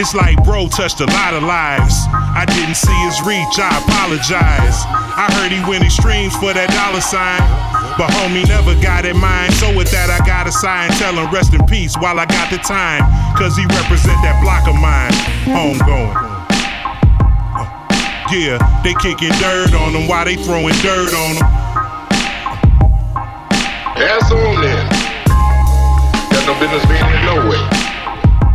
It's like bro touched a lot of lives. I didn't see his reach, I apologize. I heard he went extremes for that dollar sign. But homie never got it mine. So with that, I got a sign telling rest in peace while I got the time. Cause he represent that block of mine. Homegoing. Uh, yeah, they kicking dirt on him while they throwing dirt on him. Ass on then. Got no business being here no way.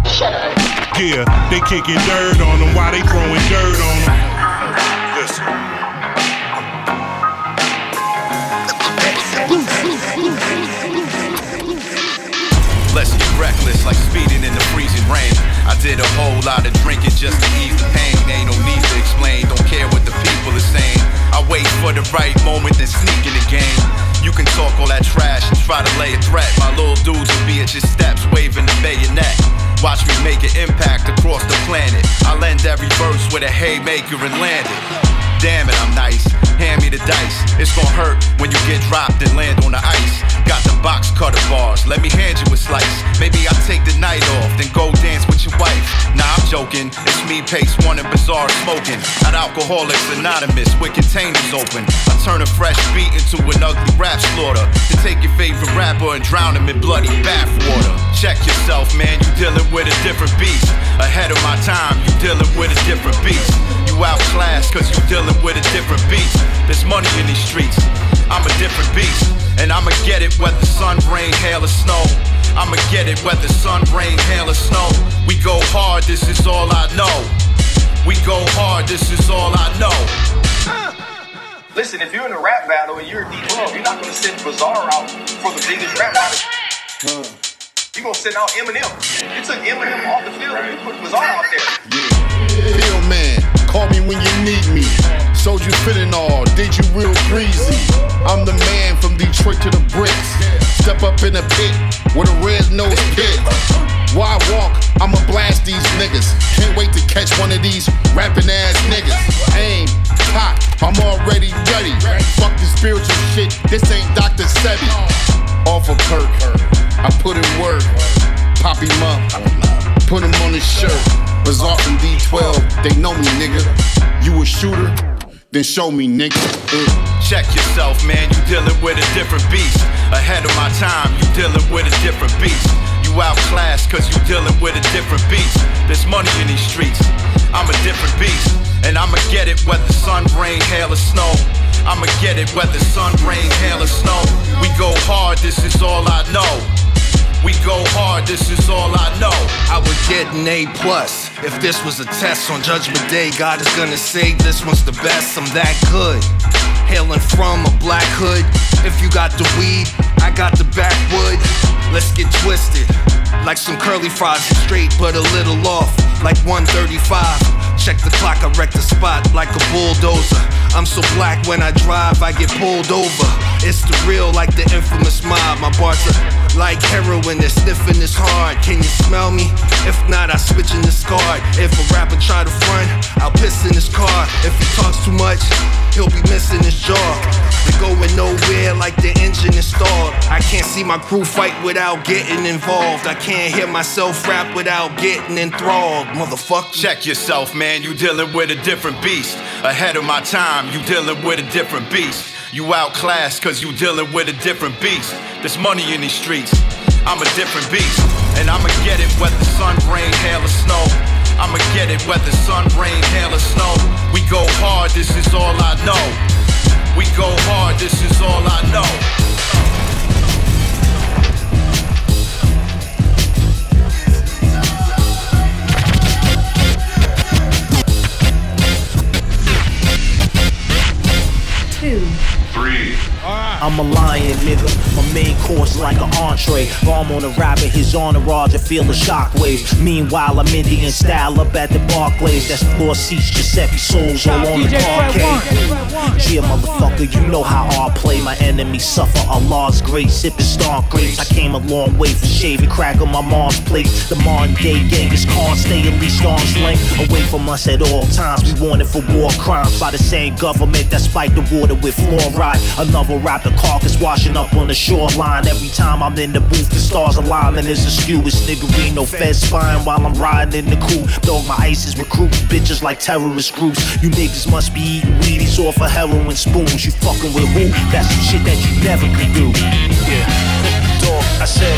Shut up. Yeah, they kicking dirt on them while they throwing dirt on them. Listen. Let's get reckless, like speeding in the freezing rain. I did a whole lot of drinking just to ease the pain. Ain't no need to explain, don't care what the people are saying. I wait for the right moment, then sneak in the game. You can talk all that trash and try to lay a threat. My little dudes will be at your steps, waving the bayonet. Watch me make an impact across the planet. I lend every verse with a haymaker and land it. Damn it, I'm nice. Hand me the dice. It's gonna hurt when you get dropped and land on the ice. Got the box cutter bars. Let me hand you a slice. Maybe I'll take the night off, then go dance with your wife. Nah, I'm joking. It's me, Pacewon, and Bizarre smoking. At Alcoholics Anonymous with containers open. I turn a fresh beat into an ugly rap slaughter. To take your favorite rapper and drown him in bloody bathwater. Check yourself, man. You dealing with a different beast. Ahead of my time, you dealing with a different beast. You outclassed cause you dealing with a different beast. There's money in these streets. I'm a different beast. And I'ma get it whether sun, rain, hail, or snow. I'ma get it whether sun, rain, hail, or snow. We go hard, this is all I know. We go hard, this is all I know. Listen, if you're in a rap battle and you're a DJ, you're not gonna send Bizarre out for the biggest rap battle. You're gonna send out Eminem. You took Eminem off the field and you put Bizarre out there. Bill man, call me when you need me. Sold you fitting all, did you real greasy? I'm the man from Detroit to the bricks. Step up in a pit with a red nose kid. Why walk? I'ma blast these niggas. Can't wait to catch one of these rapping ass niggas. Aim, cock, I'm already ready. Fuck the spiritual shit, this ain't Dr. Sebi. Off of Kirk, I put in work. Pop him up, put him on his shirt. Bizarre from D12, they know me, nigga. You a shooter? Then show me, nigga. Uh. Check yourself, man. You dealing with a different beast. Ahead of my time, you dealing with a different beast. You outclassed cause you dealing with a different beast. There's money in these streets. I'm a different beast. And I'ma get it whether sun, rain, hail, or snow. I'ma get it whether sun, rain, hail, or snow. We go hard, this is all I know. We go hard, this is all I know. I get an A plus if this was a test on Judgment Day. God is gonna say this one's the best. I'm that good. Hailing from a black hood. If you got the weed, I got the backwood. Let's get twisted. Like some curly fries, straight but a little off. Like 135. Check the clock, I wreck the spot like a bulldozer. I'm so black when I drive, I get pulled over. It's the real, like the infamous mob. My bars are like heroin, they're sniffing this hard. Can you smell me? If not, I switch in this card. If a rapper try to front, I'll piss in his car. If he talks too much, he'll be missing his jaw. They're going nowhere like the engine is stalled. I can't see my crew fight without getting involved. I can't hear myself rap without getting enthralled. Motherfucker. Check yourself, man. You dealing with a different beast. Ahead of my time, you dealing with a different beast. You outclassed cause you dealing with a different beast. There's money in these streets. I'm a different beast. And I'ma get it whether sun, rain, hail, or snow. I'ma get it whether sun, rain, hail, or snow. We go hard, this is all I know. We go hard, this is all I know. Two, I'm a lion, nigga. My main course like an entree. Bomb on a rapper, his entourage, I feel the shockwave. Meanwhile, I'm Indian style up at the Barclays. That's floor seats, Giuseppe soles all on the parquet. Yeah, motherfucker, you know how I play. My enemies suffer Allah's grace, sipping star grapes. I came a long way from shaving crack on my mom's plate. The modern day Genghis Khan stay at least arm's length away from us at all times. We wanted for war crimes by the same government that spiked the water with fluoride. Another rapper carcass washing up on the shoreline. Every time I'm in the booth, the stars align and there's a skew. It's niggerino fed spine while I'm riding in the coupe. Dog, my ISIS recruit bitches like terrorist groups. You niggas must be eating Wheaties off of heroin spoons. You fucking with who? That's some shit that you never could do. Yeah, dog, I said,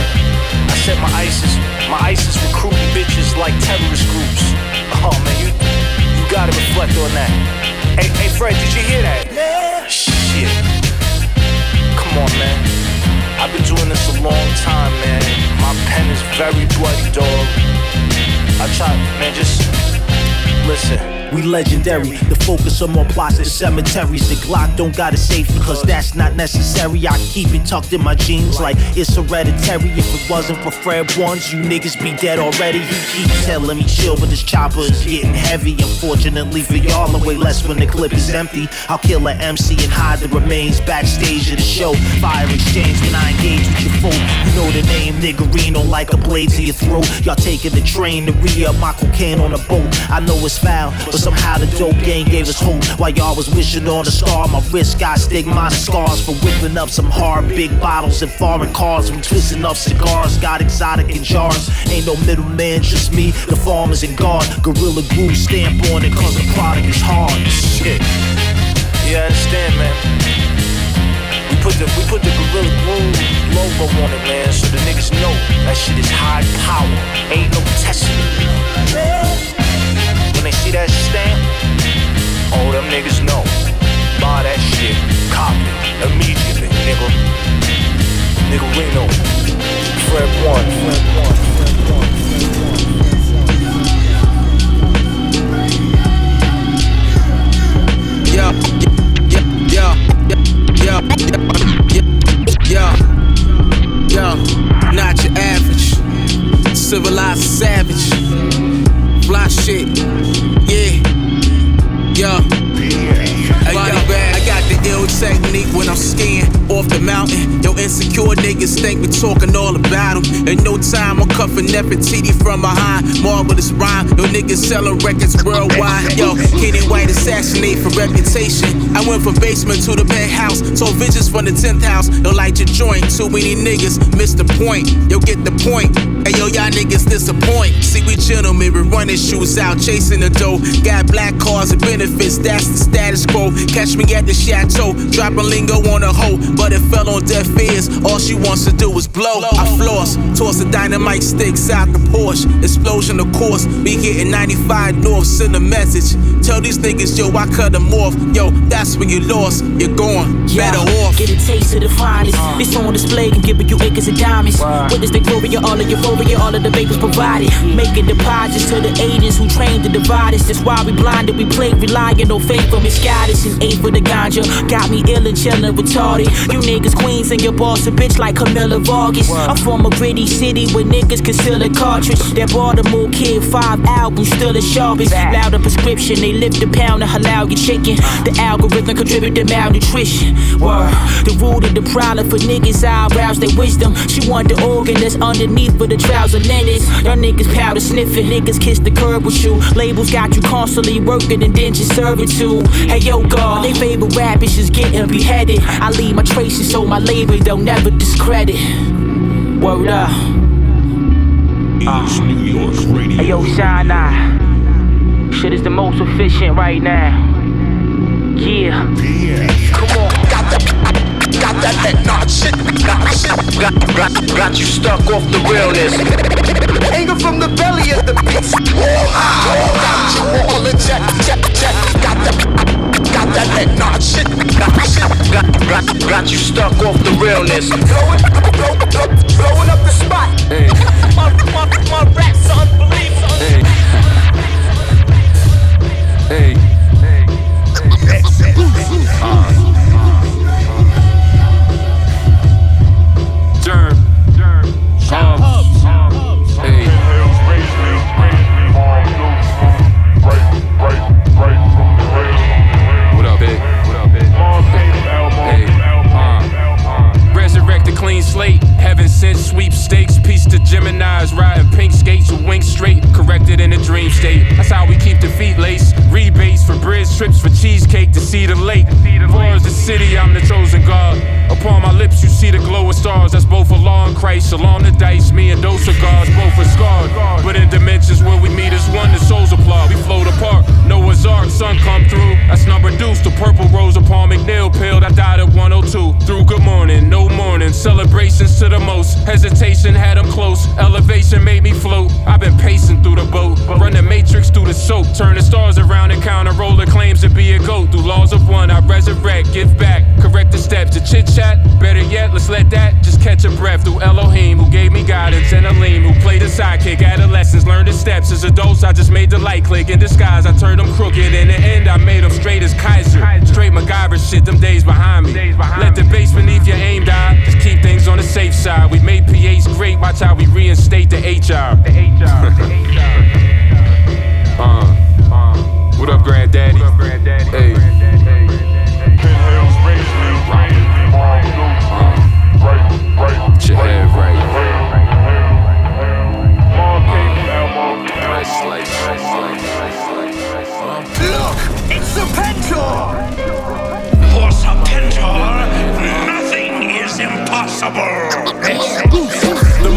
I said my ISIS, my ISIS recruiting bitches like terrorist groups. Oh man, you, you gotta reflect on that. Hey, hey Fred, did you hear that? Yeah. Shit. Come on, man. I've been doing this a long time, man. My pen is very bloody, dog. I try, man, just listen. We legendary. The focus on more plots than cemeteries. The Glock don't got a safe because that's not necessary. I keep it tucked in my jeans like it's hereditary. If it wasn't for Fred Ones, you niggas be dead already. He keeps telling me chill, but this chopper is getting heavy. Unfortunately for y'all, the way less when the clip is empty. I'll kill an MC and hide the remains backstage of the show. Fire exchange when I engage with your foe. You know the name Niggerino like a blade to your throat. Y'all taking the train to re my cocaine on a boat. I know it's foul, but somehow the dope game gave us hope. While y'all was wishing on a star, my wrist got stigma scars for whipping up some hard big bottles and foreign cars. From twisting up cigars, got exotic in jars. Ain't no middleman, just me, the farmers and guard. Gorilla glue stamp on it, cause the product is hard. Shit. Yeah, I understand, man. We put the we put the Gorilla Glue logo on it, man, so the niggas know that shit is high power. Ain't no testing. When they see that stamp, all them niggas know. Buy that shit, copy it immediately, nigga. Nigga Reno, Fred 1, Fred 1, Fred 1, Fred 1. In no time, I'm cuffing Nefertiti from behind. Marvelous rhyme. Yo, niggas selling records worldwide. Yo, Kenny White assassinate for reputation. I went from basement to the penthouse. Told visions from the 10th house. Yo, light your joint. Too many niggas miss the point. Yo, get the point. Hey, yo, y'all niggas disappoint. See, we gentlemen, we running shoes out, chasing the dough. Got black cars and benefits, that's the status quo. Catch me at the chateau, dropping lingo on a hoe, but it fell on deaf ears. All she wants to do is blow. I floss, toss the dynamite sticks out the Porsche. Explosion, of course, be getting 95 north, send a message. Tell these niggas, yo, I cut them off. Yo, that's when you lost, you're gone. Better off. Get a taste of the finest. Uh. This on display and giving you acres of diamonds. Witness the glory of all of euphoria, all of the vapors provided. Making deposits to the agents who trained to divide us. That's why we blinded, we play relying on no faith from misguided. And eight for the ganja. Got me ill and chillin' retarded. You niggas queens and your boss a bitch like Camilla Vargas. I'm from a gritty city where niggas a cartridge. That Baltimore kid, five albums, still the sharpest. Loud a prescription, they lift a pound to halal your chicken. Uh. The algorithm contribute to malnutrition. Word. The root of the problem for niggas' I eyebrows, their wisdom. She want the organ that's underneath for the trouser lenses. Y'all niggas powder sniffing, niggas kiss the curb with you. Labels got you constantly working and then just servitude. Hey yo, God, they favorite rap is just getting beheaded. I leave my traces so my label they'll never discredit. Word up. Uh, New York Radio. Hey yo, Shine Eye. Shit is the most efficient right now. Yeah. Come on. Got that, got that, that not shit, not shit. Got, got, got you stuck off the realness. Anger from the belly of the beast. Got you all in check, check, check. Got that, got that, that not shit, not shit. Got, got, got you stuck off the realness. Blowing, blow, blow, blowing up the spot. Hey. My, my, my rap's unbelievable. Hey. Hey. Uh. Germ. sweepstakes, piece to Geminis, riding pink skates with wings straight, corrected in a dream state. That's how we keep the feet lace. Rebates for bridge trips for cheesecake to see the lake. Florida's the city, I'm the chosen god. Upon my lips, you see the glow of stars. That's both a law and Christ. Along the dice, me and those cigars, both are scarred. But in dimensions where we meet as one, the souls applaud. We float apart. Noah's Ark, sun come through. That's number deuce. The purple rose upon McNeil pilled. I died at 102. Through good morning, no morning. Celebrations to the most. Hesitation had them close. Elevation made me float. I've been pacing through the boat. Run the matrix through the soap. Turn the stars around and counter roller claims to be a goat. Through laws of one, I resurrect, give back, correct the steps to chit chat. Better yet, let's let that just catch a breath through Elohim, who gave me guidance, and Aleem, who played a sidekick. Adolescents learned the steps. As adults, I just made the light click. In disguise, I turned them crooked. In the end, I made them straight as Kaiser. Straight MacGyver shit, them days behind me. Let the base beneath your aim die. Just keep things on the safe side. We made PAs great, watch how we reinstate the HR. The HR. Uh, uh, what up, granddaddy? What up, granddaddy? Hey. Your head right. Look, it's the Pentor! For Serpentor, nothing is impossible!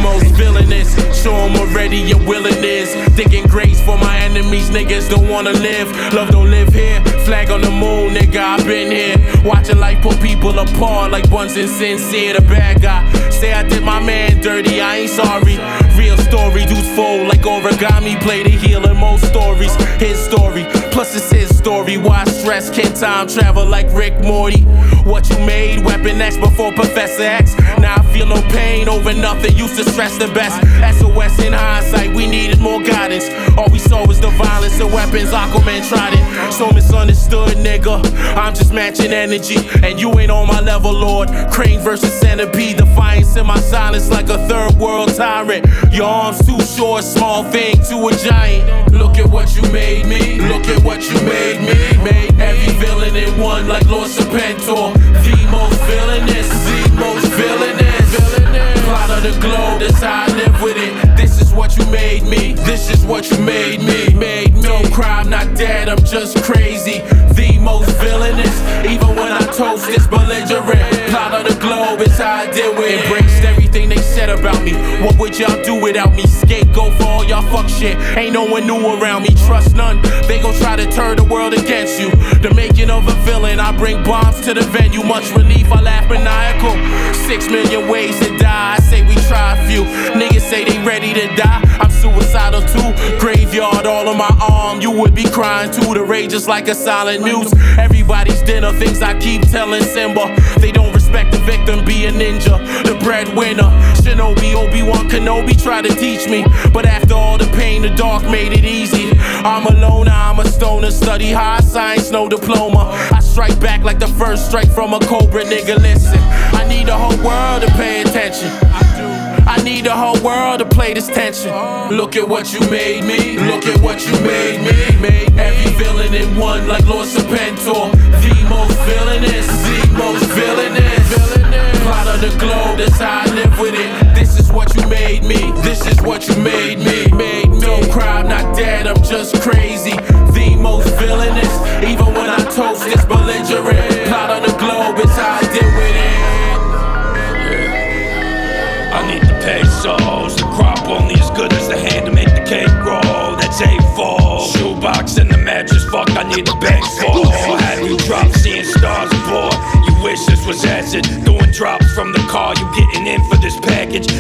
Most villainous, show 'em already your willingness. Digging grace for my enemies, niggas don't wanna live. Love don't live here, flag on the moon, nigga, I've been here. Watching life put people apart like buns and sincere. The bad guy, say I did my man dirty, I ain't sorry. Real story, dudes fold like origami, play the healer, most stories. His story, plus it's his story. Why stress? Can time travel like Rick Morty? What you made, Weapon X before Professor X. Now feel no pain over nothing, used to stress the best. SOS in hindsight, we needed more guidance. All we saw was the violence and weapons, Aquaman tried it. So misunderstood, nigga. I'm just matching energy, and you ain't on my level, Lord. Crane versus centipede, defiance in my silence like a third world tyrant. Your arms too short, small thing to a giant. Look at what you made me, look at what you made me. Made every villain in one like Lord Serpentor. The most villainous, the most villainous. The globe, that's how I live with it. This is what you made me, this is what you made me. Made me. No crime, not dead, I'm just crazy. The most villainous, even when I toast this belligerent. Plot of the globe, it's how I deal with it. Embraced everything they said about me. What would y'all do without me? Scapegoat for all y'all fuck shit. Ain't no one new around me, trust none. They gon' try to turn the world against you. The making of a villain, I bring bombs to the venue. Much relief, I laugh maniacal. Six million ways to die, I say we try a few. Niggas say they ready to die. I'm suicidal too. Graveyard all on my arm, you would be crying too. The rage is like a silent news. Everybody's dinner, things I keep telling Simba. They don't respect the victim, be a ninja. The breadwinner, Shinobi, Obi Wan Kenobi tried to teach me. But after all the pain, the dark made it easy. I'm alone. I'm a stoner, study high science, no diploma. I strike back like the first strike from a cobra, nigga. Listen, I need the whole world to pay attention. I need the whole world to play this tension. Look at what you made me. Look at what you made me. Made every villain in one like Lord Serpentor. The most villainous, the most villainous. Plot of the globe, that's how I live with it. This is what you made me. This is what you made me. Made. No crime, not dead, I'm just crazy. The most villainous, even when I toast this belligerent. I need the bank for. Had you drop seeing stars aboard? You wish this was acid. Doing drops from the car, you getting in for this package.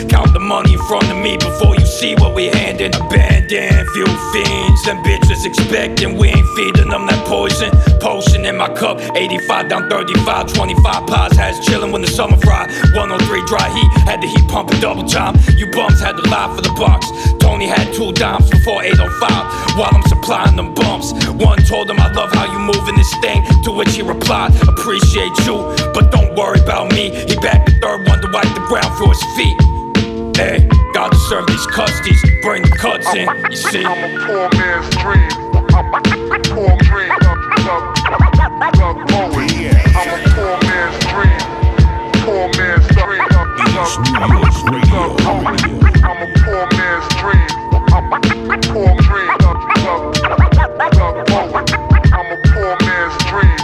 Money in front of me before you see what we handed. Abandoned, few fiends, them bitches expecting. We ain't feeding them that poison. Potion in my cup, 85 down 35, 25 pies has chillin' when the summer fry. 103 dry heat, had the heat pumping double time. You bums had to lie for the box. Tony had two dimes before 805 while I'm supplying them bumps. One told him I love how you moving this thing, to which he replied, Appreciate you, but don't worry about me. He backed the third one to wipe the ground for his feet. Hey, gotta serve these custies, bring the cuts in, you see. I'm a poor man's dream. Poor dream. Doug, Doug, Doug Bowie. I'm a poor man's dream. Poor man's dream. Doug, Doug, Doug Bowie. I'm a poor man's dream. Poor dream. Doug, Doug, Doug Bowie. I'm a poor man's dream.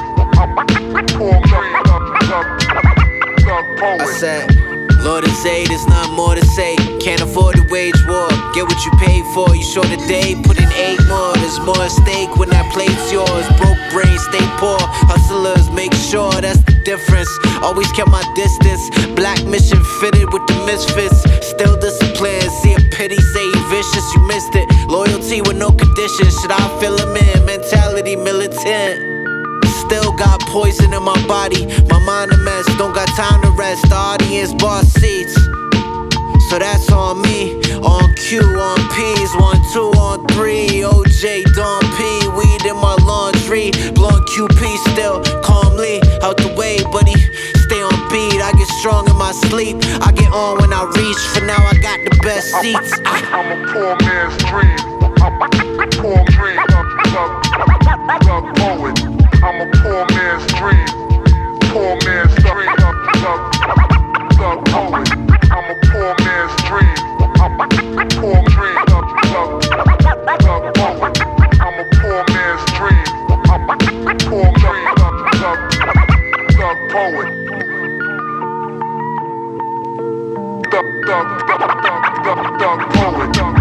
Poor dream. Doug, Doug, Doug Bowie. I said. Lord is aid, there's not more to say. Can't afford to wage war. Get what you pay for, you short a day. Put in eight more, there's more at stake when that plate's yours. Broke brain, stay poor. Hustlers, make sure that's the difference. Always kept my distance. Black mission fitted with the misfits. Still disciplined, see a pity, say you vicious, you missed it. Loyalty with no conditions. Should I fill in? Mentality militant. Still got poison in my body. My mind a mess, don't got time to rest. The audience boss seats. So that's on me. On Q, on P's, one, two, on three. OJ, Don P, weed in my laundry. Blonde QP still calmly out the way, buddy. Stay on beat, I get strong in my sleep. I get on when I reach. For now, I got the best seats. I'm a poor man's dream. Poor dream. Thug poet. I'm a poor man's dream. Poor man's dream. Thug, thug poet. I'm a poor man's dream. I'm a Poor dream. Thug, thug, thug poet. I'm a poor man's dream. I'm a Poor dream. Thug, thug, thug poet. Thug, thug.